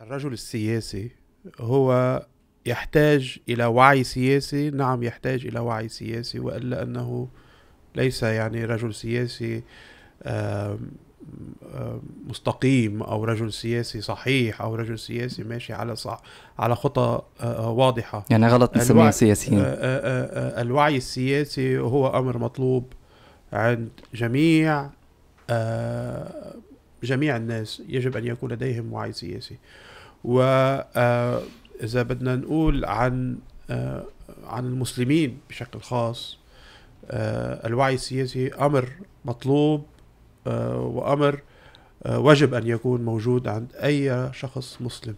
الرجل السياسي هو يحتاج إلى وعي سياسي نعم يحتاج إلى وعي سياسي وإلا أنه ليس يعني رجل سياسي مستقيم أو رجل سياسي صحيح أو رجل سياسي ماشي على صح على خطى واضحة. يعني غلط نسميه سياسيين. الوعي السياسي هو أمر مطلوب عند جميع جميع الناس يجب أن يكون لديهم وعي سياسي. واذا بدنا نقول عن عن المسلمين بشكل خاص الوعي السياسي أمر مطلوب آه، آه، وجب أن يكون موجود عند أي شخص مسلم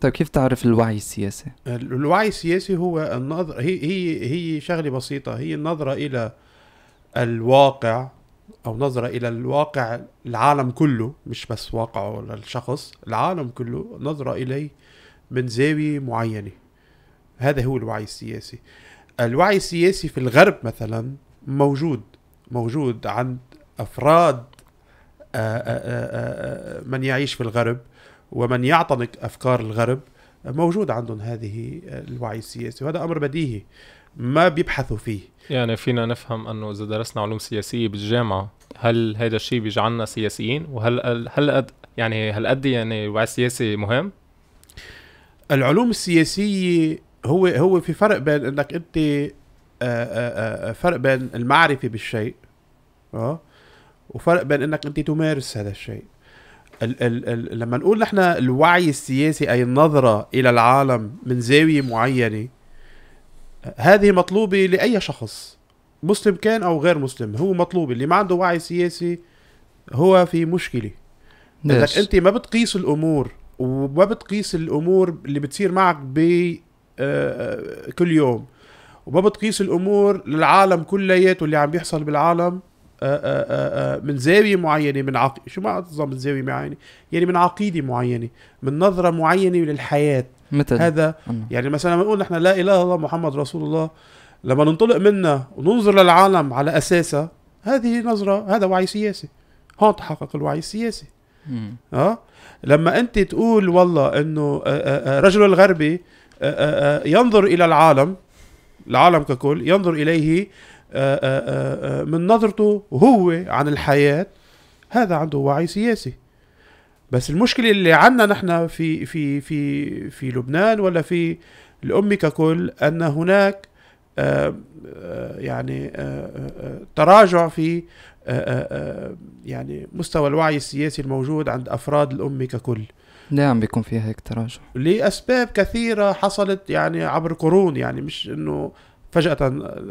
طيب كيف تعرف الوعي السياسي؟ الوعي السياسي هو النظر هي هي هي شغلة بسيطة هي النظرة إلى الواقع أو نظرة إلى الواقع العالم كله مش بس واقعه للشخص العالم كله نظرة إليه من زاوية معينة. هذا هو الوعي السياسي. الوعي السياسي في الغرب مثلا موجود موجود عند أفراد آه، آه، آه، من يعيش في الغرب ومن يعتنق أفكار الغرب موجود عندهم هذه الوعي السياسي. وهذا أمر بديهي. ما بيبحثوا فيه. يعني فينا نفهم أنه إذا درسنا علوم سياسية بالجامعة هل هذا الشيء بيجعلنا سياسيين؟ وهل هل قد يعني هل قد يعني الوعي السياسي مهم؟ العلوم السياسية هو هو في فرق بين إنك أنت فرق بين المعرفة بالشيء آه وفرق بين إنك أنت تمارس هذا الشيء. ال ال ال لما نقول نحن الوعي السياسي أي النظرة إلى العالم من زاوية معينة هذه مطلوبة لأي شخص مسلم كان أو غير مسلم هو مطلوب اللي ما عنده وعي سياسي هو في مشكلة. انك أنت ما بتقيس الأمور وما بتقيس الأمور اللي بتصير معك ب آه، آه، كل يوم وما بتقيس الأمور للعالم كلياته اللي عم بيحصل بالعالم آه، من زاوية معينة من عق... شو ما من زاوية معينة يعني من عقيدة معينة من نظرة معينة للحياة. مثل هذا يعني مثلا لما نقول نحن لا إله إلا الله محمد رسول الله. لما ننطلق منها وننظر للعالم على اساسها هذه نظرة هذا وعي سياسي. هون تحقق الوعي السياسي. آه؟ لما أنت تقول والله إنه رجل الغربي ينظر إلى العالم العالم ككل ينظر إليه آه، آه، آه، من نظرته هو عن الحياة هذا عنده وعي سياسي. بس المشكلة اللي عنا نحن في في في في لبنان ولا في الأمة ككل أن هناك يعني تراجع في يعني مستوى الوعي السياسي الموجود عند أفراد الأمة ككل. ليه عم بيكون فيها هيك تراجع؟ لأسباب كثيرة حصلت يعني عبر قرون يعني مش إنه فجأة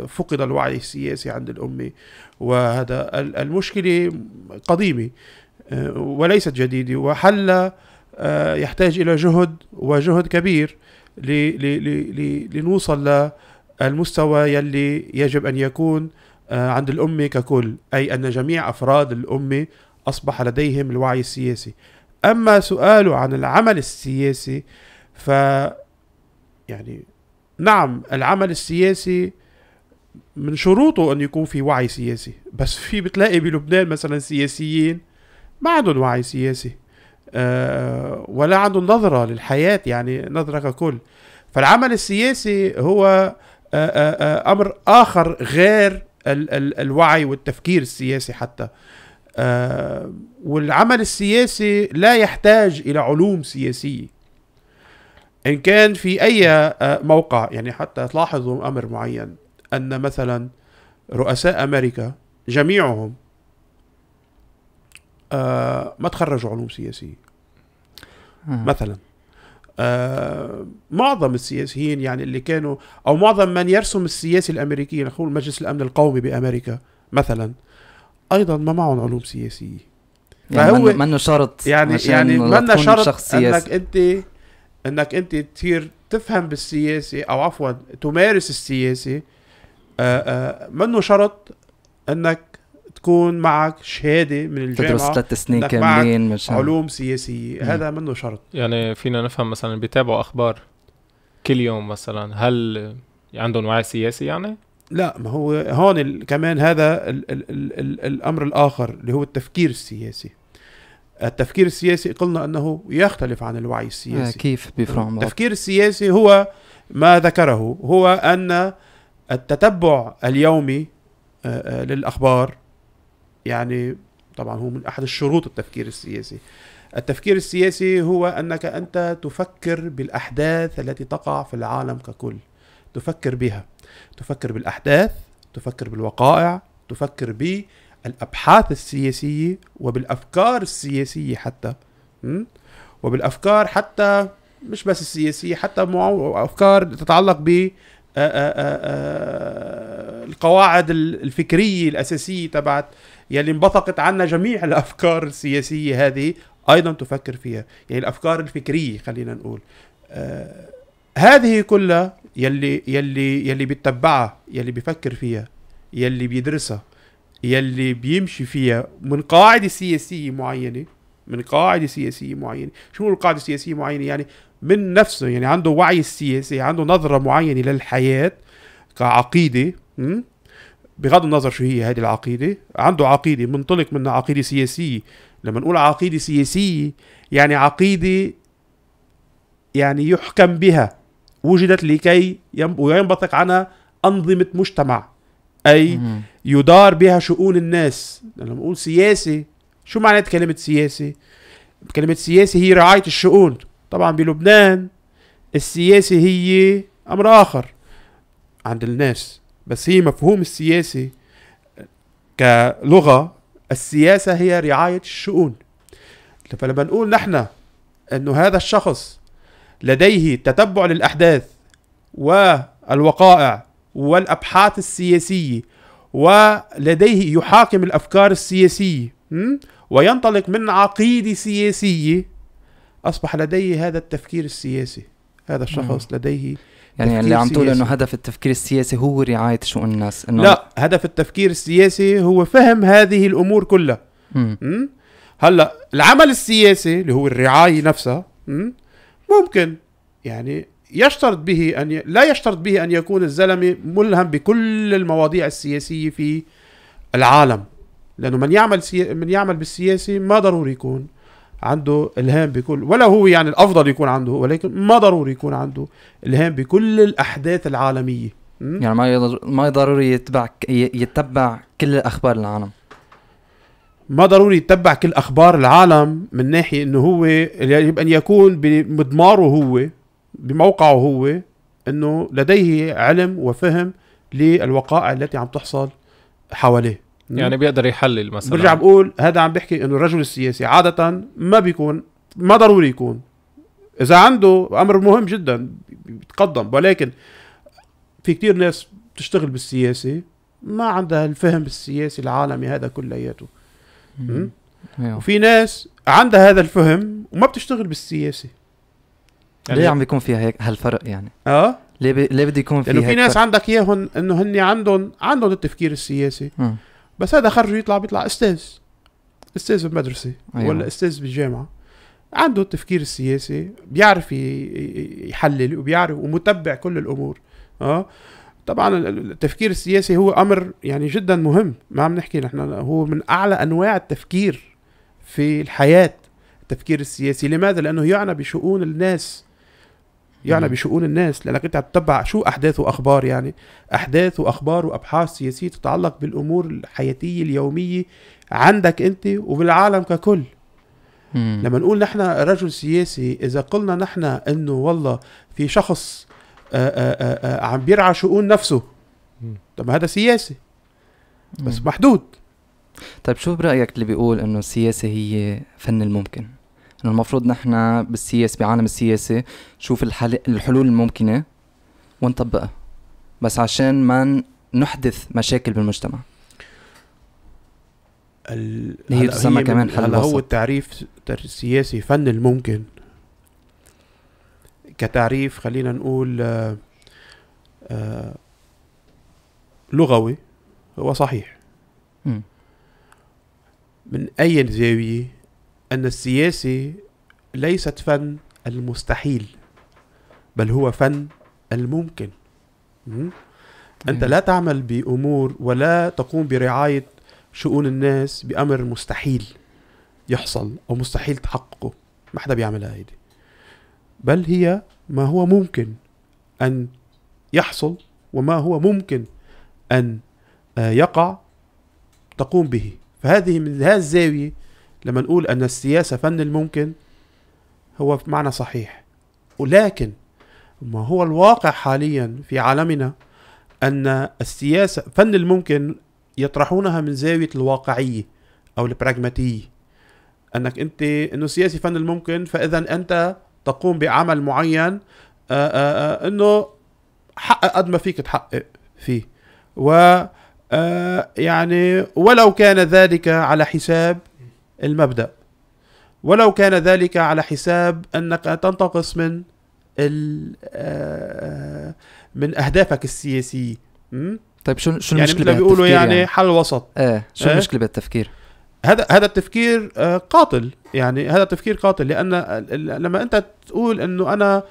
فقد الوعي السياسي عند الأمة وهذا المشكلة قديمة. آه، وليست جديدة. وحل آه، يحتاج إلى جهد وجهد كبير لنوصل للمستوى يلي يجب أن يكون آه، عند الأمة ككل أي أن جميع أفراد الأمة أصبح لديهم الوعي السياسي. أما سؤاله عن العمل السياسي ف يعني نعم العمل السياسي من شروطه أن يكون في وعي سياسي. بس في بتلاقي بلبنان مثلا سياسيين ما عندهم وعي سياسي أه ولا عندهم نظرة للحياة يعني نظرة ككل فالعمل السياسي هو أه أه, آه، أمر آخر غير ال ال الوعي والتفكير السياسي حتى. أه والعمل السياسي لا يحتاج إلى علوم سياسية. إن كان في آه، موقع يعني حتى تلاحظوا أمر معين أن مثلا رؤساء أمريكا جميعهم آه، ما تخرجوا علوم سياسية. مثلا آه معظم السياسيين يعني اللي كانوا أو معظم من يرسم السياسي الأمريكي نقول مجلس الأمن القومي بأمريكا مثلا أيضا ما معهم علوم سياسية. يعني فهو منه شرط يعني يعني منه شرط إنك أنت إنك أنت تصير تفهم بالسياسة أو عفوا تمارس السياسة. آه، آه، منه شرط إنك تكون معك شهادة من الجامعة تدرس ثلاث سنين كاملين مش علوم سياسية م. هذا منه شرط. يعني فينا نفهم مثلا بيتابعوا أخبار كل يوم مثلا هل عندهم وعي سياسي يعني؟ لا ما هو هون كمان هذا ال ال ال ال الأمر الآخر اللي هو التفكير السياسي. التفكير السياسي قلنا أنه يختلف عن الوعي السياسي. آه كيف بيفرق عن التفكير السياسي هو ما ذكره هو أن التتبع اليومي آه، آه، للأخبار يعني طبعا هو من أحد الشروط التفكير السياسي. التفكير السياسي هو أنك أنت تفكر بالأحداث التي تقع في العالم ككل. تفكر بها. تفكر بالأحداث تفكر بالوقائع تفكر بالأبحاث السياسية وبالأفكار السياسية حتى. وبالأفكار حتى مش بس السياسية حتى أفكار تتعلق ب القواعد الفكرية الأساسية تبعت يلي انبثقت عنا جميع الأفكار السياسية هذه أيضا تفكر فيها يعني الأفكار الفكرية خلينا نقول. هذه كلها يلي يلي يلي بيتبعها يلي بيفكر فيها يلي بيدرسها يلي بيمشي فيها من قاعدة سياسية معينة من قاعدة سياسية معينة. شو القاعدة السياسية معينة؟ يعني من نفسه يعني عنده وعي سياسي عنده نظرة معينة للحياة كعقيدة بغض النظر شو هي هذه العقيدة عنده عقيدة منطلق منها عقيدة سياسية. لما نقول عقيدة سياسية يعني عقيدة يعني يحكم بها وجدت لكي ينبثق عنها أنظمة مجتمع أي يدار بها شؤون الناس. لما نقول سياسي شو معنات كلمة سياسي كلمة سياسي هي رعاية الشؤون. طبعا بلبنان السياسي هي أمر آخر عند الناس بس هي مفهوم السياسي كلغة السياسة هي رعاية الشؤون. فلما نقول نحن أنه هذا الشخص لديه تتبع للأحداث والوقائع والأبحاث السياسية ولديه يحاكم الأفكار السياسية وينطلق من عقيدة سياسية أصبح لديه هذا التفكير السياسي هذا الشخص مم. لديه يعني اللي عم تقول إنه هدف التفكير السياسي هو رعاية شؤون الناس إنه لا هدف التفكير السياسي هو فهم هذه الأمور كلها مم. هلأ العمل السياسي اللي هو الرعاية نفسها ممكن يعني يشترط به أن ي... لا يشترط به أن يكون الزلمة ملهم بكل المواضيع السياسية في العالم لأنه من يعمل سي... من يعمل بالسياسي ما ضروري يكون عنده إلهام بكل ولا هو يعني الأفضل يكون عنده ولكن ما ضروري يكون عنده إلهام بكل الأحداث العالمية. يعني ما يضر... ما ضروري يتبع يتبع كل أخبار العالم. ما ضروري يتبع كل أخبار العالم من ناحية إنه هو يجب أن يكون بمضماره هو بموقعه هو إنه لديه علم وفهم للوقائع التي عم تحصل حواليه. يعني بيقدر يحلل مثلا. برجع بقول هذا عم بيحكي إنه الرجل السياسي عادة ما بيكون ما ضروري يكون. إذا عنده أمر مهم جدا بيتقدم ولكن في كتير ناس بتشتغل بالسياسة ما عندها الفهم السياسي العالمي هذا كلياته. أيوه. وفي ناس عندها هذا الفهم وما بتشتغل بالسياسة. يعني ليه عم بيكون فيها هيك هالفرق يعني؟ آه؟ ليه. ليه بده يكون فيها لأنه في ناس فرق. عندك إياهم إنه هن عندهم عندهم التفكير السياسي م. بس هذا خرج يطلع بيطلع أستاذ. أستاذ بمدرسه أيوة. ولا أستاذ بالجامعة. عنده التفكير السياسي بيعرف يحلل وبيعرف ومتبع كل الأمور. آه؟ طبعا التفكير السياسي هو أمر يعني جدا مهم. ما عم نحكي نحن هو من أعلى أنواع التفكير في الحياة التفكير السياسي. لماذا؟ لأنه يعنى بشؤون الناس. يعني بشؤون الناس لأنك أنت تتبع شو أحداث وأخبار يعني. أحداث وأخبار وأبحاث سياسية تتعلق بالأمور الحياتية اليومية عندك أنت وبالعالم ككل. مم. لما نقول نحن رجل سياسي إذا قلنا نحن إنه والله في شخص آآ آآ آآ عم بيرعى شؤون نفسه طب هذا سياسي. بس مم. محدود. طيب شو برأيك اللي بيقول إنه السياسة هي فن الممكن؟ إنه المفروض نحن بالسياسة بعالم السياسة نشوف الحل... الحلول الممكنة ونطبقها. بس عشان ما نحدث مشاكل بالمجتمع. ال... هي تسمى كمان حل هلا هو التعريف السياسي فن الممكن. كتعريف خلينا نقول آه، آه، لغوي هو صحيح. م. من أي زاوية أن السياسي ليست فن المستحيل بل هو فن الممكن. أنت لا تعمل بأمور ولا تقوم برعاية شؤون الناس بأمر مستحيل يحصل أو مستحيل تحققه. ما حدا بيعملها هيدي بل هي ما هو ممكن أن يحصل وما هو ممكن أن آه، يقع تقوم به. فهذه من هذه الزاوية لما نقول أن السياسة فن الممكن هو في معنى صحيح. ولكن ما هو الواقع حاليا في عالمنا أن السياسة فن الممكن يطرحونها من زاوية الواقعية أو البراغماتية. أنك أنت إنه السياسي فن الممكن فاذا أنت تقوم بعمل معين آآ آآ إنه حقق قد ما فيك تحقق فيه. و آه، يعني ولو كان ذلك على حساب المبدأ. ولو كان ذلك على حساب أنك تنتقص من ال- آه، من أهدافك السياسيه م? طيب شو شو يعني المشكلة مثل بيقولوا يعني, يعني؟ حل وسط. إيه شو إيه؟ المشكلة بالتفكير هذا هذا التفكير آه، قاتل. يعني هذا التفكير قاتل ال- لما أنت تقول إنه أنا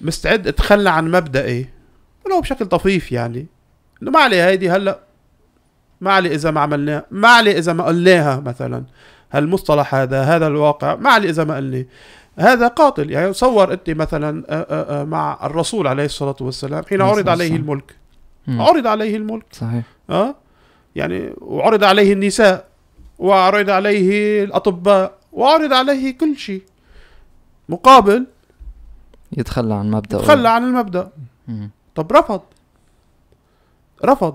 مستعد أتخلى عن مبدئي ولو بشكل طفيف يعني إنه ما عليه هيدي هلأ ما علي إذا ما عملناها ما علي إذا ما قلناها مثلا. هالمصطلح هذا هذا الواقع؟ اذا ما قلناه هذا قاتل. يعني تصور انت مثلا آه، آه، آه، مع الرسول عليه الصلاة والسلام حين عرض الصلاة عليه. الملك. عرض عليه الملك. صحيح. آه؟ يعني وعرض عليه النساء وعرض عليه الأطباء وعرض عليه كل شيء. مقابل يتخلى عن مبدا تخلى عن المبدأ. مم. طب رفض. رفض.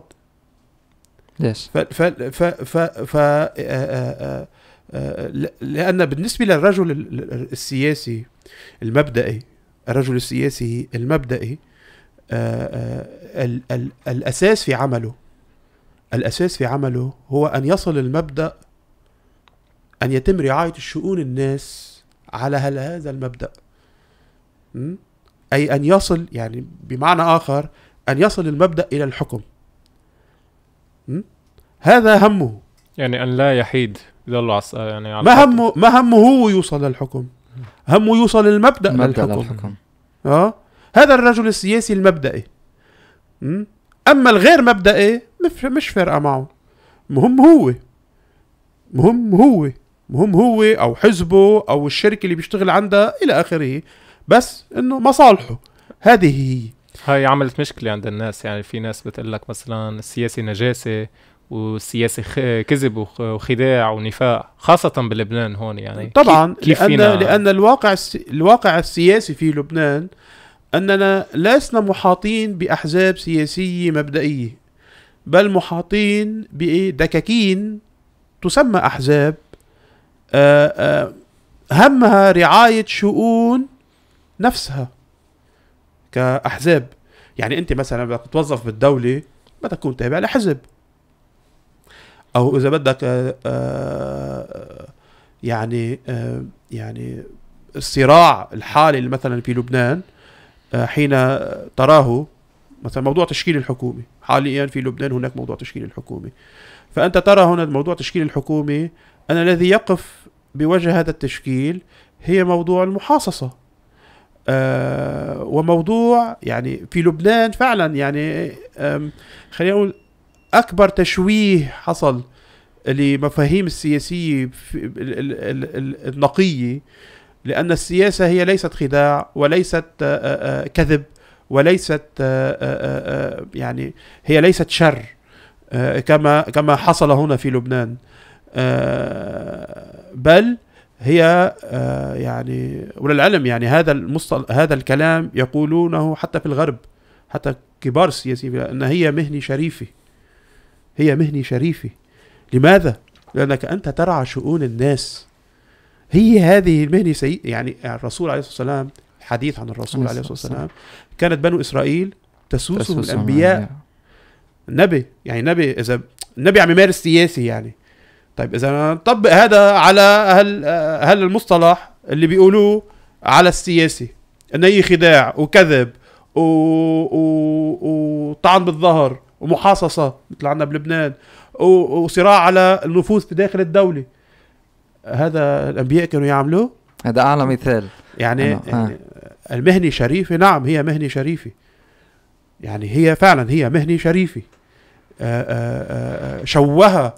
ليش؟ ف ف ف ف, ف آه، آه، ل- لأن بالنسبة للرجل ال- ال- السياسي المبدئي الرجل السياسي المبدئي آه، آه، ال ال الأساس في عمله الأساس في عمله هو أن يصل المبدأ أن يتم رعاية الشؤون الناس على هذا المبدأ م? أي أن يصل يعني بمعنى آخر أن يصل المبدأ إلى الحكم? هذا همه يعني أن لا يحيد يضلوا على الس- يعني على ما. همه ما همه هو يوصل للحكم. همه يوصل المبدا مبدأ للحكم. للحكم. آه؟ هذا الرجل السياسي المبدئي? أما الغير مبدئي مش فارقة معه. مهم هو. مهم هو. مهم هو أو حزبه أو الشركة اللي بيشتغل عندها إلى آخره. بس إنه مصالحه. هذه هي. هاي عملت مشكلة عند الناس. يعني في ناس بتقول لك مثلا السياسي نجاسة. والسياسي خ- كذب وخ- وخداع ونفاق خاصة بلبنان هون يعني. طبعا كيف- لأن فينا- لأن الواقع. الواقع السياسي في لبنان أننا لسنا محاطين بأحزاب سياسية مبدئية بل محاطين بدكاكين تسمى أحزاب آه، آه، همها رعاية شؤون نفسها كأحزاب. يعني أنت مثلا بدك تتوظف بالدولة بدك تكون تابع لحزب. أو إذا بدك آه، آه، يعني آه، يعني الصراع الحالي اللي مثلا في لبنان حين تراه مثلا موضوع تشكيل الحكومة. حاليا في لبنان هناك موضوع تشكيل الحكومة. فأنت ترى هنا موضوع تشكيل الحكومة ان الذي يقف بوجه هذا التشكيل هي موضوع المحاصصة. آه وموضوع يعني في لبنان فعلا يعني خلينا نقول أكبر تشويه حصل لمفاهيم السياسية النقية لأن السياسة هي ليست خداع وليست آه، آه، آه، كذب وليست يعني هي ليست شر كما كما حصل هنا في لبنان. بل هي يعني وللعلم يعني هذا المصطل هذا الكلام يقولونه حتى في الغرب حتى كبار السياسيين ان هي مهنة شريفة. هي مهنه شريفه لماذا؟ لأنك أنت ترعى شؤون الناس. هي هذه المهنه سي... يعني الرسول عليه الصلاة والسلام حديث عن الرسول عليه الصلاة والسلام كانت بنو إسرائيل تسوسهم الأنبياء. النبي يعني نبي إذا النبي عم يمارس سياسي يعني. طيب إذا نطبق هذا على هل هل المصطلح اللي بيقولوه على السياسي. هي خداع وكذب و... و... وطعن بالظهر ومحاصصة مثل عندنا بلبنان. وصراع على النفوذ في داخل الدولة. هذا الأنبياء كانوا يعملوه؟ هذا أعلى مثال. يعني, أنا- يعني المهنة شريفة نعم هي مهنة شريفة. يعني هي فعلا هي مهنة شريفة. آه، آه، آه، شوه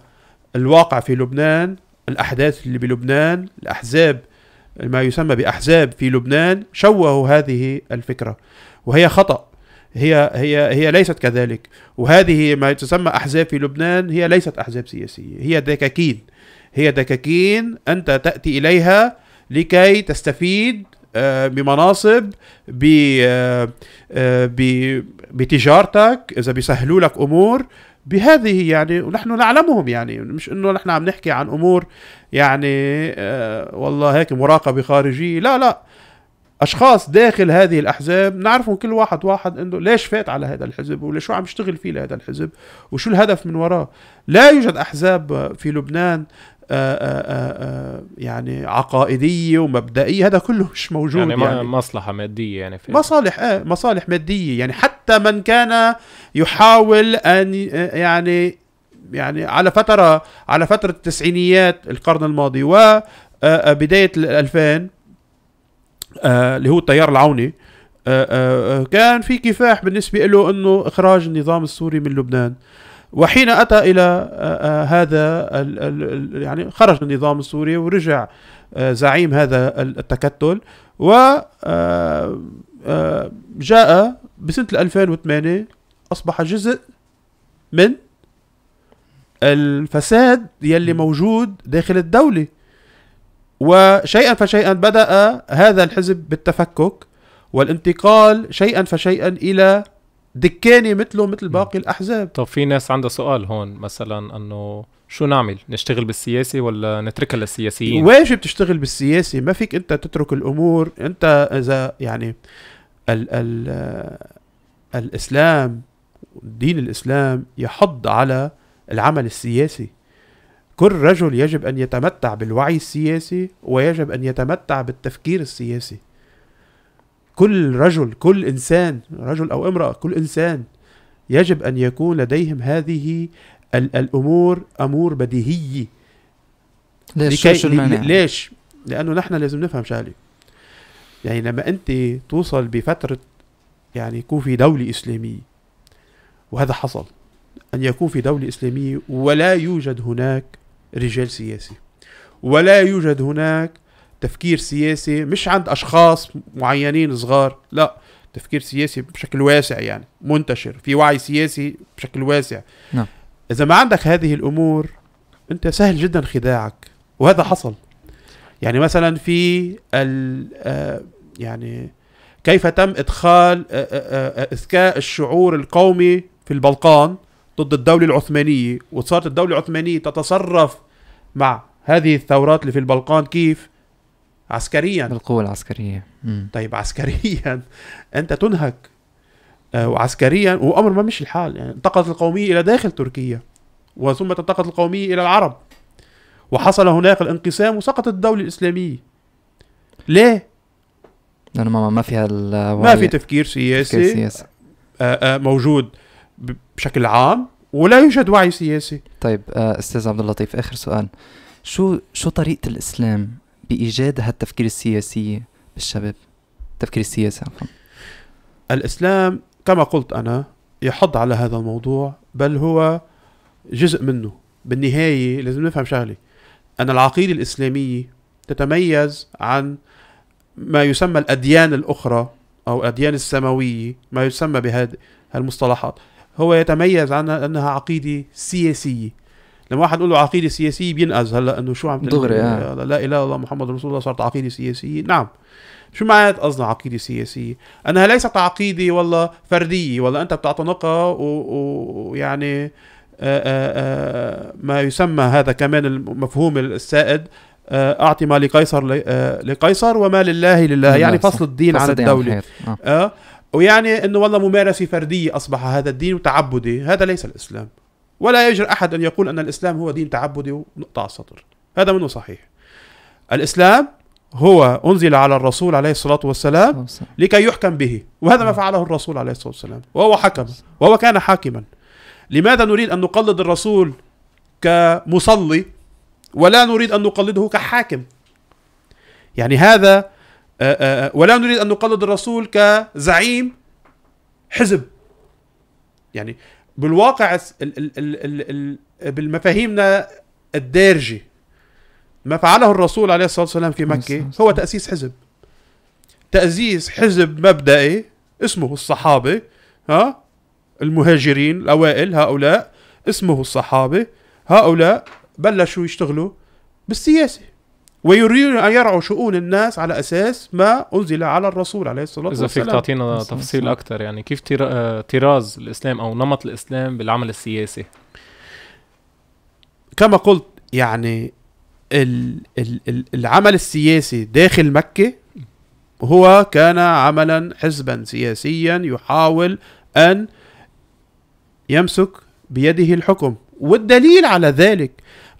الواقع في لبنان الأحداث اللي بلبنان الأحزاب ما يسمى بأحزاب في لبنان شوهوا هذه الفكرة. وهي خطأ. هي هي هي ليست كذلك. وهذه ما تسمى أحزاب في لبنان هي ليست أحزاب سياسية هي دكاكين. هي دكاكين أنت تأتي إليها لكي تستفيد آه، بمناصب آه، آه، بتجارتك إذا بيسهلوا لك أمور. بهذه يعني ونحن نعلمهم يعني مش إنه نحن عم نحكي عن أمور يعني والله هيك مراقبة خارجية. لا لا. أشخاص داخل هذه الأحزاب نعرفهم كل واحد واحد إنه ليش فات على هذا الحزب ولا شو عم يشتغل فيه لهذا الحزب وشو الهدف من وراه. لا يوجد أحزاب في لبنان آه آه آه آه يعني عقائدية ومبدئية هذا كله مش موجود يعني, يعني, ما- يعني. مصلحة مادية يعني في مصالح آه مصالح مادية. يعني حتى من كان يحاول آه، يعني يعني على فترة على فترة التسعينيات القرن الماضي وبدايه الألفين اللي هو التيار العوني. آه، آه، آه، كان في كفاح بالنسبة له إنه إخراج النظام السوري من لبنان. وحين آه، آه، هذا ال- ال- يعني خرج النظام السوري ورجع آه، زعيم هذا ال- التكتل. و آه، آه، جاء بسنة 2008 أصبح جزء من الفساد يلي موجود داخل الدولة. وشيئا فشيئا بدأ هذا الحزب بالتفكك والانتقال شيئا فشيئا إلى دكانه مثله مثل باقي الأحزاب. طب في ناس عندها سؤال هون مثلا إنه شو نعمل؟ نشتغل بالسياسي ولا نتركها للسياسيين؟ واجب تشتغل بالسياسي؟ ما فيك أنت تترك الأمور أنت إذا يعني ال ال الإسلام دين الإسلام يحض على العمل السياسي. كل رجل يجب أن يتمتع بالوعي السياسي ويجب أن يتمتع بالتفكير السياسي. كل رجل كل إنسان رجل أو امرأة كل إنسان يجب أن يكون لديهم هذه ال- الأمور أمور بديهية. ليش؟ لكي ليش؟ لأنه نحن لازم نفهم شغلة. يعني لما أنت توصل بفترة يعني يكون في دولة إسلامية وهذا حصل أن يكون في دولة إسلامية ولا يوجد هناك رجال سياسي. ولا يوجد هناك تفكير سياسي مش عند أشخاص معينين صغار لا تفكير سياسي بشكل واسع يعني منتشر في وعي سياسي بشكل واسع. نعم. إذا ما عندك هذه الأمور أنت سهل جدا خداعك وهذا حصل. يعني مثلا في ال آه، يعني كيف تم إدخال آه، آه، إذكاء الشعور القومي في البلقان؟ ضد الدولة العثمانية وصارت الدولة العثمانية تتصرف مع هذه الثورات اللي في البلقان كيف؟ عسكريا. بالقوة العسكرية. مم. طيب عسكريا. أنت تنهك. آه، وعسكريا وأمر ما مش الحال. يعني انتقلت القومية إلى داخل تركيا وثم انتقلت القومية إلى العرب. وحصل هناك الانقسام وسقطت الدولة الإسلامية. ليه؟ لأنه ما ما فيها ما في تفكير تفكير سياسي. سياسي. آه، آه، موجود. بشكل عام ولا يوجد وعي سياسي. طيب آه، أستاذ عبد اللطيف آخر سؤال. شو شو طريقة الإسلام بإيجاد هالتفكير السياسي بالشباب؟ التفكير السياسي عفوا. الإسلام كما قلت أنا يحض على هذا الموضوع بل هو جزء منه. بالنهاية لازم نفهم شغلة. أن العقيدة الإسلامية تتميز عن ما يسمى الأديان الأخرى أو الأديان السماوية ما يسمى بهذه المصطلحات. هو يتميز عن أنها عقيدة سياسية لما واحد يقول له عقيدة سياسية بينقذ هلا إنه شو عم دغري،؟ آه. لا إله إلا الله محمد رسول الله صارت عقيدة سياسية نعم شو معنات قصدنا عقيدة سياسية أنها ليست عقيدة والله فردية والله أنت بتعتنقها و- ويعني آه، آه، ما يسمى هذا كمان المفهوم السائد أعطي ما لقيصر لقيصر وما لله لله يعني. فصل الدين عن فسد الدولة الحياة. آه. ويعني إنه والله ممارسة فردية أصبح هذا الدين وتعبدي هذا ليس الإسلام. ولا يجرؤ أحد أن يقول أن الإسلام هو دين تعبدي ونقطع السطر. هذا منه صحيح. الإسلام هو أنزل على الرسول عليه الصلاة والسلام. لكي يحكم به. وهذا ما فعله الرسول عليه الصلاة والسلام. وهو حكم. وهو كان حاكما. لماذا نريد أن نقلد الرسول كمصلي ولا نريد أن نقلده كحاكم؟ يعني هذا ولا نريد أن نقلد الرسول كزعيم حزب. يعني بالواقع الس- ال- ال- ال- ال- ال- بالمفاهيمنا الدارجة ما فعله الرسول عليه الصلاة والسلام في مكة هو. تأسيس حزب. تأسيس حزب مبدئي اسمه الصحابة ها؟ المهاجرين الأوائل هؤلاء اسمه الصحابة. هؤلاء بلشوا يشتغلوا بالسياسة. ويريدون أن يرعوا شؤون الناس على أساس ما أنزل على الرسول عليه الصلاة إذا فيك والسلام. تعطينا تفصيل أكثر يعني كيف آه، طراز الإسلام أو نمط الإسلام بالعمل السياسي؟ كما قلت يعني ال ال ال العمل السياسي داخل مكة هو كان عملا حزبا سياسيا يحاول أن يمسك بيده الحكم. والدليل على ذلك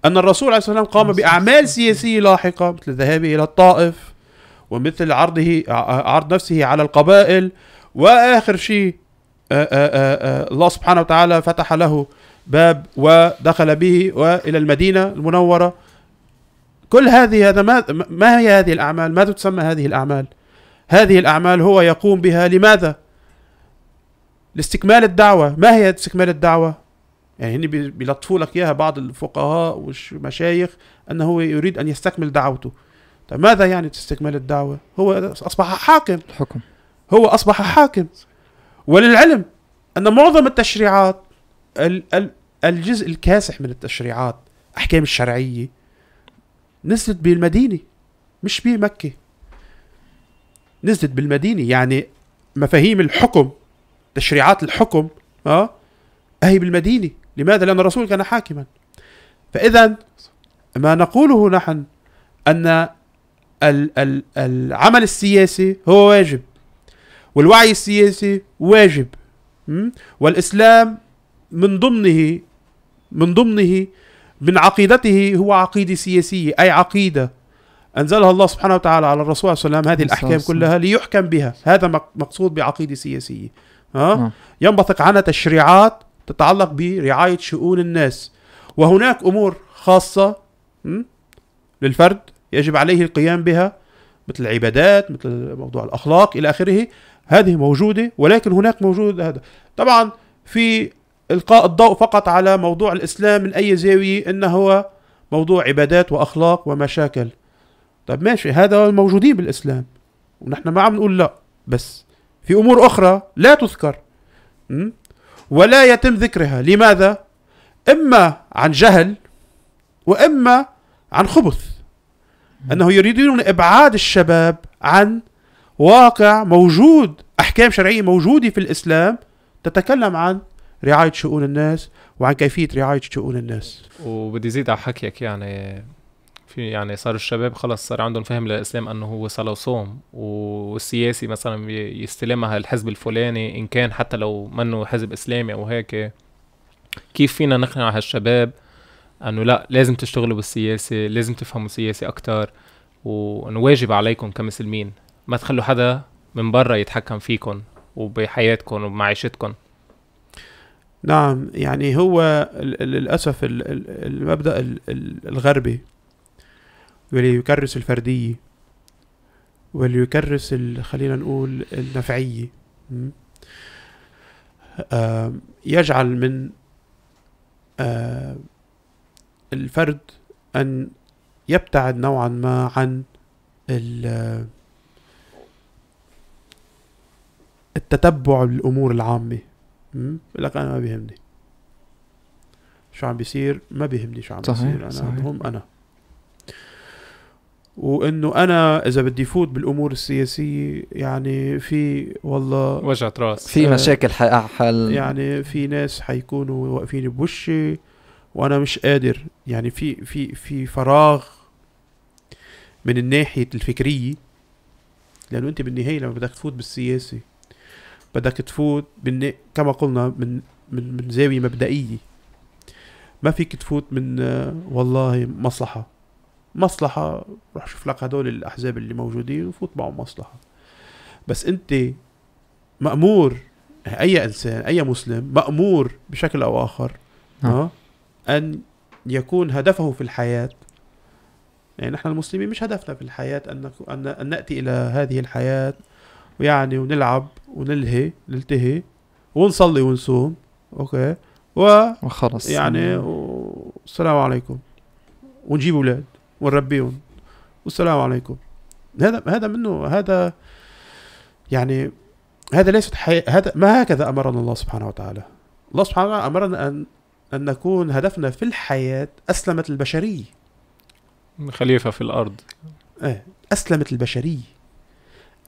أن الرسول عليه والسلام قام بأعمال سياسية لاحقة مثل ذهابه إلى الطائف ومثل عرضه عرض نفسه على القبائل وآخر شيء آه، آه، آه، الله سبحانه وتعالى فتح له باب ودخل به وإلى المدينة المنورة كل هذه هذا ما ما هي هذه الأعمال؟ ماذا تسمى هذه الأعمال؟ هذه الأعمال هو يقوم بها لماذا؟ لاستكمال الدعوة، ما هي استكمال الدعوة؟ يعني هن بي- بيلطفوا لك إياها بعض الفقهاء والمشايخ أنه هو يريد أن يستكمل دعوته. طيب ماذا يعني استكمال الدعوة؟ هو أصبح حاكم. الحكم. هو أصبح حاكم. وللعلم أن معظم التشريعات ال- ال- الجزء الكاسح من التشريعات أحكام الشرعية نزلت بالمدينة مش بمكة. نزلت بالمدينة يعني مفاهيم الحكم تشريعات الحكم آه هي بالمدينة. لماذا لأن الرسول كان حاكما فاذا ما نقوله نحن ال- العمل السياسي هو واجب والوعي السياسي واجب? والإسلام من ضمنه من ضمنه من عقيدته هو عقيدة سياسية أي عقيدة أنزلها الله سبحانه وتعالى على الرسول صلى الله عليه وسلم هذه الأحكام. كلها ليحكم بها هذا مق- مقصود بعقيدة سياسية ها؟ نعم. ينبثق عنها تشريعات تتعلق برعاية شؤون الناس. وهناك أمور خاصة? للفرد يجب عليه القيام بها مثل العبادات مثل موضوع الأخلاق إلى آخره. هذه موجودة ولكن هناك موجود هذا. طبعا في إلقاء الضوء فقط على موضوع الإسلام من أي زاوية إنه هو موضوع عبادات وأخلاق ومشاكل. طيب ماشي هذا هو الموجودين بالإسلام. ونحن ما عم نقول لا بس في أمور أخرى لا تذكر? ولا يتم ذكرها. لماذا؟ إما عن جهل وإما عن خبث. أنه يريدون إبعاد الشباب عن واقع موجود أحكام شرعية موجودة في الإسلام تتكلم عن رعاية شؤون الناس وعن كيفية رعاية شؤون الناس. وبدي زيد على حكيك يعني في يعني صار الشباب خلص صار عندهم فهم للإسلام أنه هو صلاه وصوم والسياسي مثلا يستلمها الحزب الفلاني إن كان حتى لو منه حزب إسلامي أو هيك. كيف فينا نقنع هالشباب أنه لا لازم تشتغلوا بالسياسة لازم تفهموا السياسة أكتر وانه واجب عليكم كمسلمين. ما تخلوا حدا من برا يتحكم فيكم وبحياتكم وبمعيشتكم. نعم يعني هو للأسف ال- ال- المبدأ ال- ال- الغربي. واللي يكرس الفردية واللي يكرس ال- خلينا نقول النفعية يجعل من الفرد أن يبتعد نوعا ما عن ال- التتبع الأمور العامة. لك أنا ما بيهمني. شو عم بيصير؟ ما بيهمني شو عم صحيح، بيصير. أنا صحيح. المهم أنا. وإنه أنا إذا بدي فوت بالأمور السياسية يعني في والله وجعة رأس. في آه، مشاكل حل. يعني في ناس حيكونوا واقفين بوشي وأنا مش قادر. يعني في في في فراغ من الناحية الفكرية لأنه أنت بالنهاية لما بدك تفوت بالسياسة بدك تفوت بالن... كما قلنا من من من زاوية مبدئية. ما فيك تفوت من آه، والله مصلحة. مصلحة روح شوف لك هدول الأحزاب اللي موجودين وفوت معهم مصلحة. بس أنت مأمور أي إنسان أي مسلم مأمور بشكل أو آخر نعم. آه، أن يكون هدفه في الحياة. يعني نحن المسلمين مش هدفنا في الحياة أن أن نأتي إلى هذه الحياة ويعني ونلعب ونلهي نلتهي ونصلي ونصوم أوكي؟ ويعني وخلص. و- السلام عليكم. ونجيب أولاد. ونربيهم والسلام عليكم. هذا هذا منه هذا يعني هذا ليست حي... هذا ما هكذا أمرنا الله سبحانه وتعالى. الله سبحانه وتعالى أمرنا أن أن نكون هدفنا في الحياة اسلمت البشريه خليفة في الأرض. إيه، أسلمت البشرية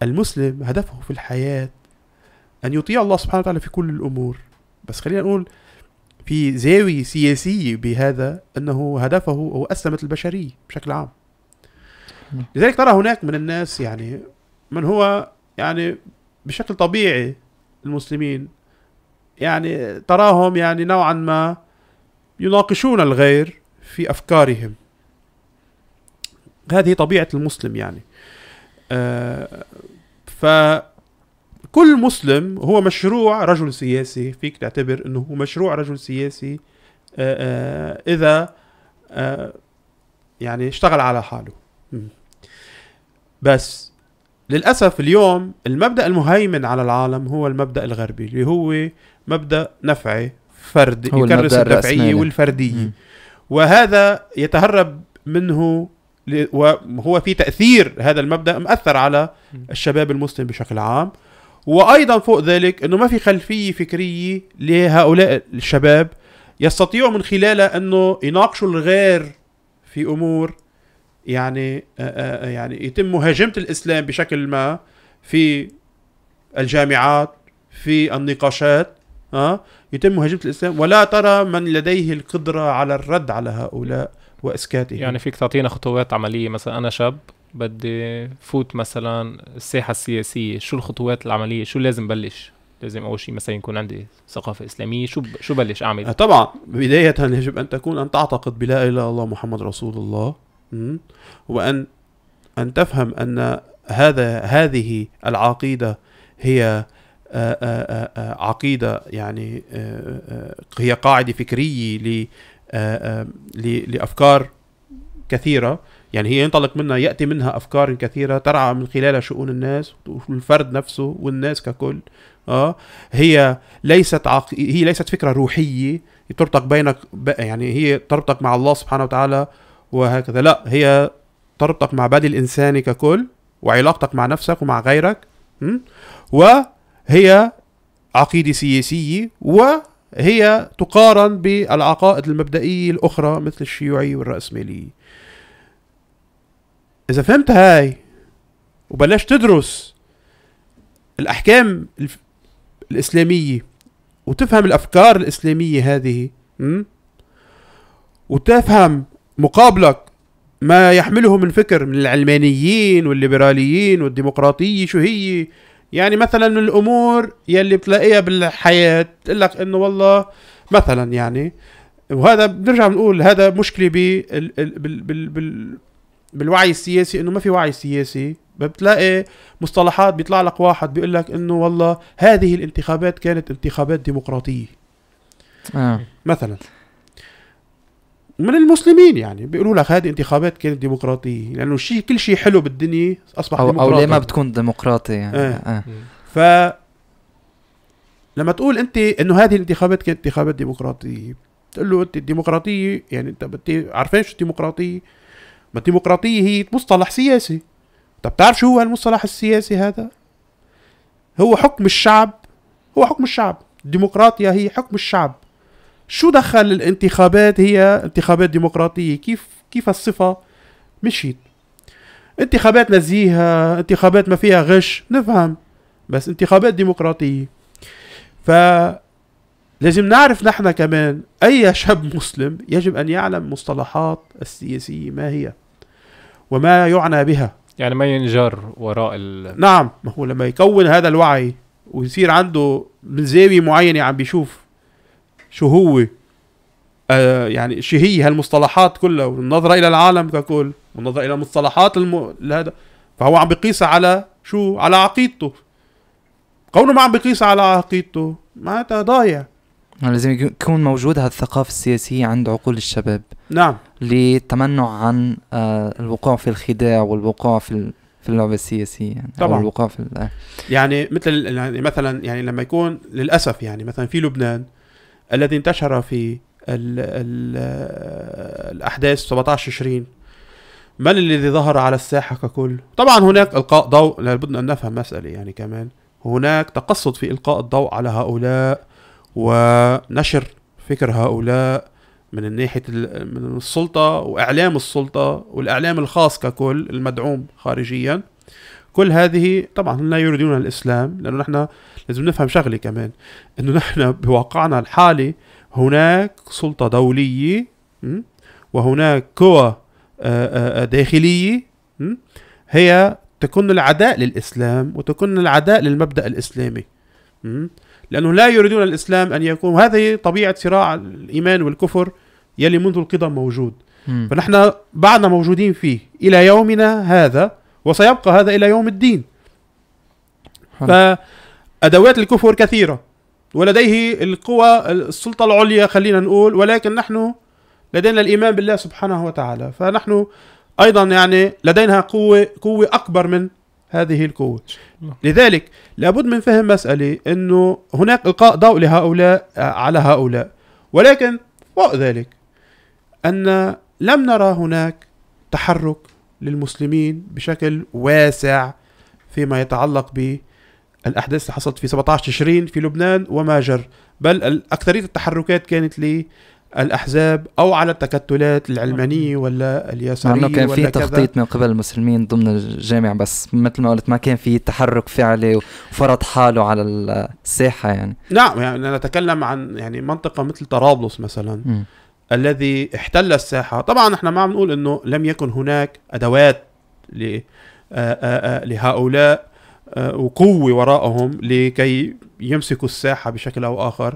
المسلم هدفه في الحياة أن يطيع الله سبحانه وتعالى في كل الأمور. بس خلينا نقول في زاوية سياسية بهذا أنه هدفه هو أسلمت البشرية بشكل عام. لذلك ترى هناك من الناس يعني من هو يعني بشكل طبيعي المسلمين يعني تراهم يعني نوعا ما يناقشون الغير في أفكارهم. هذه طبيعة المسلم يعني. آه فكل مسلم هو مشروع رجل سياسي فيك تعتبر إنه هو مشروع رجل سياسي آه آه إذا آه يعني اشتغل على حاله. بس للأسف اليوم المبدأ المهيمن على العالم هو المبدأ الغربي اللي هو مبدأ نفعي فردي يكرس الرأسمالي. والفردية. وهذا يتهرب منه وهو في تأثير هذا المبدأ مأثر على الشباب المسلم بشكل عام وأيضا فوق ذلك أنه ما في خلفية فكرية لهؤلاء الشباب يستطيعوا من خلالها أنه يناقشوا الغير في أمور يعني آه، آه، يعني يتم مهاجمة الإسلام بشكل ما في الجامعات في النقاشات ها يتم مهاجمة الإسلام. ولا ترى من لديه القدرة على الرد على هؤلاء وإسكاتهم. يعني فيك تعطينا خطوات عملية. مثلا أنا شاب بدي فوت مثلا الساحة السياسية شو الخطوات العملية؟ شو لازم بلش؟ لازم أول شيء مثلا يكون عندي ثقافة إسلامية شو ب... شو بلش آه، أعمل طبعا بداية يجب أن تكون أن تعتقد بلا إله إلا الله محمد رسول الله م? وأن أن تفهم أن هذا هذه العقيدة هي آه، آه، آه، آه، عقيدة يعني آه، آه، هي قاعدة فكرية ل آه، آه، يعني هي ينطلق منها يأتي منها أفكار كثيرة ترعى من خلالها شؤون الناس والفرد نفسه والناس ككل آه هي ليست عق... هي ليست فكرة روحية ترتق بينك. يعني هي ترتق مع الله سبحانه وتعالى وهكذا لا هي ترتق مع بدي الإنسان ككل وعلاقتك مع نفسك ومع غيرك م? وهي عقيدة سياسية وهي تقارن بالعقائد المبدئية الأخرى مثل الشيوعية والرأسمالية إذا فهمت هاي وبلشت تدرس الأحكام الف... الإسلامية وتفهم الأفكار الإسلامية هذه? وتفهم مقابلك ما يحمله من فكر من العلمانيين والليبراليين والديمقراطية شو هي يعني مثلا من الأمور يلي بتلاقيها بالحياة تقول لك إنه والله مثلا يعني وهذا بنرجع بنقول هذا مشكلة بال ال- بال بال بال بالوعي السياسي إنه ما في وعي سياسي بتلاقي مصطلحات بيطلع لك واحد بيقول لك إنه والله هذه الانتخابات كانت انتخابات ديمقراطية آه. مثلا من المسلمين يعني بيقولوا لك هذه انتخابات كانت ديمقراطية لأنه شيء كل شيء حلو بالدنيا أصبح أو, ديمقراطي ليه ما بتكون ديمقراطي يعني إيه. آه. ف لما تقول أنت إنه هذه الانتخابات كانت انتخابات ديمقراطية تقول له أنت الديمقراطية يعني أنت عارفين شو الديمقراطية؟ ما الديمقراطية هي مصطلح سياسي. طب بتعرف شو هو المصطلح السياسي هذا؟ هو حكم الشعب. هو حكم الشعب. الديمقراطيا هي حكم الشعب. شو دخل الانتخابات؟ هي انتخابات ديمقراطية. كيف كيف الصفة مشيت؟ انتخابات نزيهه انتخابات ما فيها غش. نفهم. بس انتخابات ديمقراطية. ف لازم نعرف نحن كمان أي شاب مسلم يجب أن يعلم مصطلحات السياسية. ما هي؟ وما يعنى بها. يعني ما ينجر وراء ال... نعم ما هو لما يكون هذا الوعي ويصير عنده من زاوية معينة عم بيشوف شو هو آه يعني شو هي هالمصطلحات كلها والنظرة إلى العالم ككل والنظرة إلى مصطلحات الم... هذا فهو عم بيقيسها على شو؟ على عقيدته. كونه ما عم بيقيسها على عقيدته معناتها ضايع. لازم يكون موجود هالثقافة السياسية عند عقول الشباب نعم للتمنع عن آه، الوقوع في الخداع والوقوع في في اللعبة السياسية يعني طبعاً. أو الوقوع في ال-. يعني مثل يعني مثلا يعني لما يكون للأسف يعني مثلا في لبنان الذي انتشر في ال ال الأحداث 17 تشرين من الذي ظهر على الساحة ككل طبعا هناك إلقاء ضوء لابد أن نفهم مسألة يعني كمان هناك تقصد في إلقاء الضوء على هؤلاء ونشر فكر هؤلاء من الناحية ال- من السلطة وإعلام السلطة والإعلام الخاص ككل المدعوم خارجيا كل هذه طبعا لا يريدون الإسلام لأنه نحن لازم نفهم شغلة كمان أنه نحن بواقعنا الحالي هناك سلطة دولية? وهناك قوى آه، آه، داخلية م? هي تكون العداء للإسلام وتكون العداء للمبدأ الإسلامي? لأنه لا يريدون الإسلام أن يكون هذه طبيعة صراع الإيمان والكفر يلي منذ القدم موجود مم. فنحن بعدنا موجودين فيه إلى يومنا هذا وسيبقى هذا إلى يوم الدين حلو. فأدوات الكفر كثيرة ولديه القوى السلطة العليا خلينا نقول ولكن نحن لدينا الإيمان بالله سبحانه وتعالى فنحن أيضا يعني لدينا قوة قوة أكبر من هذه القوة. لذلك لابد من فهم مسألة أنه هناك إلقاء ضوء لهؤلاء على هؤلاء. ولكن فوق ذلك أن لم نرى هناك تحرك للمسلمين بشكل واسع فيما يتعلق بالأحداث اللي حصلت في 17 تشرين في لبنان وما جر. بل أكثرية التحركات كانت للأحزاب أو على التكتلات العلمانية ولا مع اليسارية انه كان في ولا. تخطيط من قبل المسلمين ضمن الجامع بس مثل ما قلت ما كان في تحرك فعلي وفرض حاله على الساحة يعني نعم يعني نتكلم عن يعني منطقة مثل طرابلس مثلا مم. الذي احتل الساحة طبعا إحنا ما عم نقول إنه لم يكن هناك أدوات ل لهؤلاء وقوة وراءهم لكي يمسكوا الساحة بشكل أو آخر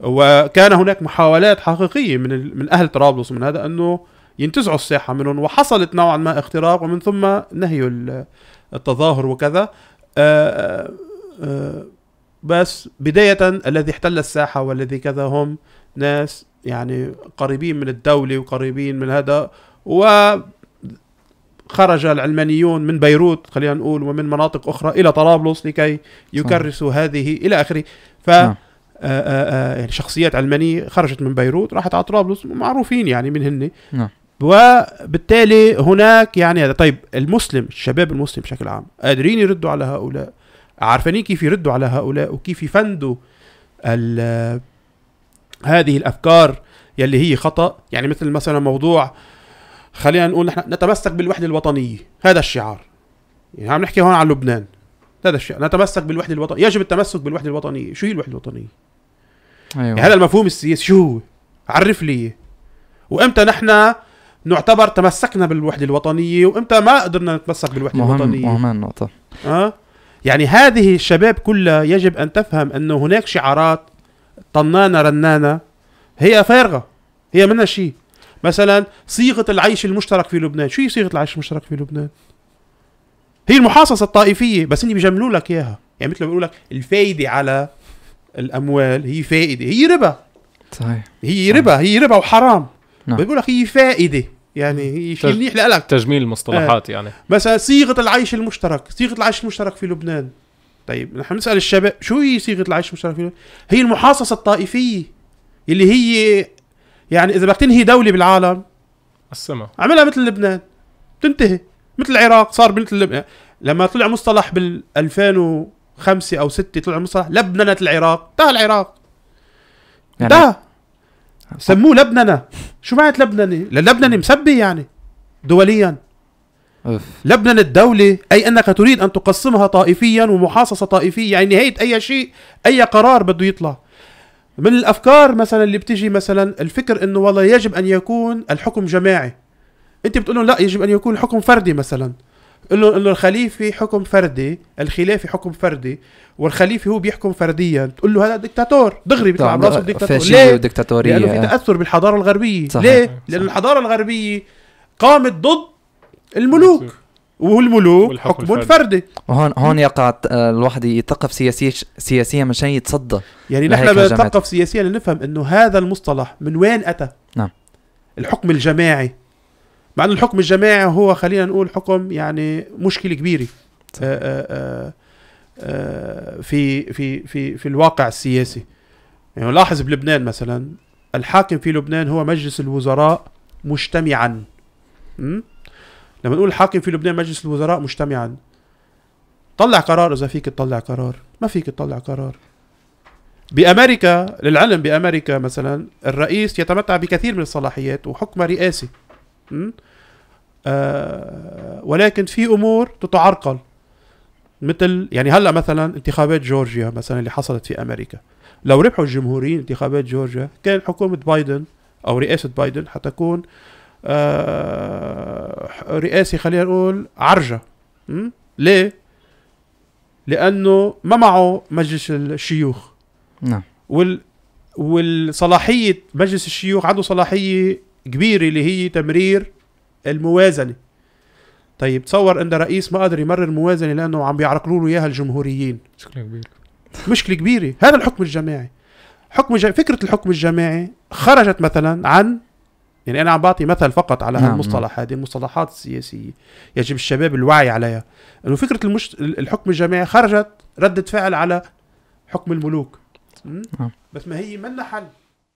وكان هناك محاولات حقيقية من من أهل طرابلس من هذا أنه ينتزعوا الساحة منهم وحصلت نوعا ما اختراق ومن ثم نهيوا ال- التظاهر وكذا. آه، آه، بس بداية الذي احتل الساحة والذي كذا هم ناس يعني قريبين من الدولة وقريبين من هذا وخرج العلمانيون من بيروت خلينا نقول ومن مناطق أخرى إلى طرابلس لكي يكرسوا هذه إلى آخره. ف آه، آه، آه، يعني شخصيات علمانية خرجت من بيروت راحت على طرابلس معروفين يعني من هن نعم. وبالتالي هناك يعني هذا طيب المسلم الشباب المسلم بشكل عام قادرين يردوا على هؤلاء؟ عارفين كيف يردوا على هؤلاء؟ وكيف يفندوا هذه الأفكار يلي هي خطأ؟ يعني مثل مثلا موضوع خلينا نقول نحن نتمسك بالوحدة الوطنية هذا الشعار. يعني عم نحكي هون عن لبنان. هذا الشيء. نتمسك بالوحده الوطنيه يجب التمسك بالوحده الوطنيه شو هي الوحده الوطنيه أيوه. يعني هذا المفهوم السياسي. شو؟ هو عرف لي. وإمتى نحن نعتبر تمسكنا بالوحده الوطنيه وإمتى ما قدرنا نتمسك بالوحده مهم الوطنيه مهم النقطة. أه؟ يعني هذه الشباب كلها يجب أن تفهم أنه هناك شعارات طنانة رنانة هي فارغة. هي منها شيء. مثلا صيغة العيش المشترك في لبنان. شو هي صيغة العيش المشترك في لبنان؟ هي المحاصصة الطائفية بس اللي بيجملوا لك إياها. يعني مثل ما بيقولوا لك الفايدة على الأموال هي فائدة هي ربا. صحيح. هي ربا هي ربا وحرام. نعم. بيقول لك هي فائدة يعني هي شيء منيح لك تجميل المصطلحات يعني. مثلا صيغة العيش المشترك صيغة العيش المشترك في لبنان. طيب نحن نسأل الشباب شو هي صيغة العيش المشترك في لبنان؟ هي المحاصصة الطائفية اللي هي يعني إذا بدك تنهي دولة بالعالم السما اعملها مثل لبنان. تنتهي. مثل العراق صار مثل لما طلع مصطلح بال 2005 أو 6 طلع مصطلح لبننه العراق. انتهى العراق. يعني انتهى. سموه لبننه شو معنات لبننه؟ لبننه مسبه يعني دوليا. أوف. لبنان الدولة أي أنك تريد أن تقسمها طائفيا ومحاصصة طائفية يعني نهاية أي شيء أي قرار بده يطلع. من الأفكار مثلا اللي بتجي مثلا الفكر أنه والله يجب أن يكون الحكم جماعي. أنت بتقول لهم لا يجب أن يكون الحكم فردي مثلا. قل له انه الخليفة حكم فردي الخلافة حكم فردي والخليفة هو بيحكم فرديا. تقول له هذا دكتاتور دغري بيطلع براسه دكتاتور ليه؟ وديكتاتوريه لأنه في تأثر بالحضارة الغربية. صحيح. ليه؟ لأن صح. الحضارة الغربية قامت ضد الملوك. والملوك حكم الفردي. فردي. وهون هون يقع آه، الواحد يثقف سياسيا سياسيا مشان يتصدى. يعني نحن. بنثقف سياسيا لنفهم إنه هذا المصطلح من وين أتى؟ نعم. الحكم الجماعي. مع انه الحكم الجماعي هو خلينا نقول حكم يعني مشكلة كبيرة. آه، آه، آه، في في في في الواقع السياسي. يعني لاحظ بلبنان مثلا الحاكم في لبنان هو مجلس الوزراء مجتمعا. م? لما نقول الحاكم في لبنان مجلس الوزراء مجتمعا طلع قرار إذا فيك تطلع قرار. ما فيك تطلع قرار. بأمريكا للعلم بأمريكا مثلا الرئيس يتمتع بكثير من الصلاحيات وحكم رئاسي? آه ولكن في أمور تتعرقل. مثل يعني هلأ مثلا انتخابات جورجيا مثلا اللي حصلت في أمريكا. لو ربحوا الجمهوريين انتخابات جورجيا كان حكومة بايدن أو رئاسة بايدن حتكون آه رئاسه خلينا نقول عرجة. م? ليه؟ لأنه ما معه مجلس الشيوخ. نعم. وال والصلاحية مجلس الشيوخ عنده صلاحية كبيره اللي هي تمرير الموازنة. طيب تصور ان رئيس ما قادر يمرر الموازنة لأنه عم بيعرقلوا له إياها الجمهوريين. مشكلة كبيرة. مشكلة كبيرة. هذا الحكم الجماعي. حكم الج... فكرة الحكم الجماعي خرجت مثلا عن يعني أنا عم بعطي مثل فقط على نعم، هالمصطلح هذه المصطلحات السياسية. يجب الشباب الوعي عليها. إنه فكرة المش... الحكم الجماعي خرجت ردة فعل على حكم الملوك? نعم. بس ما هي منا حل.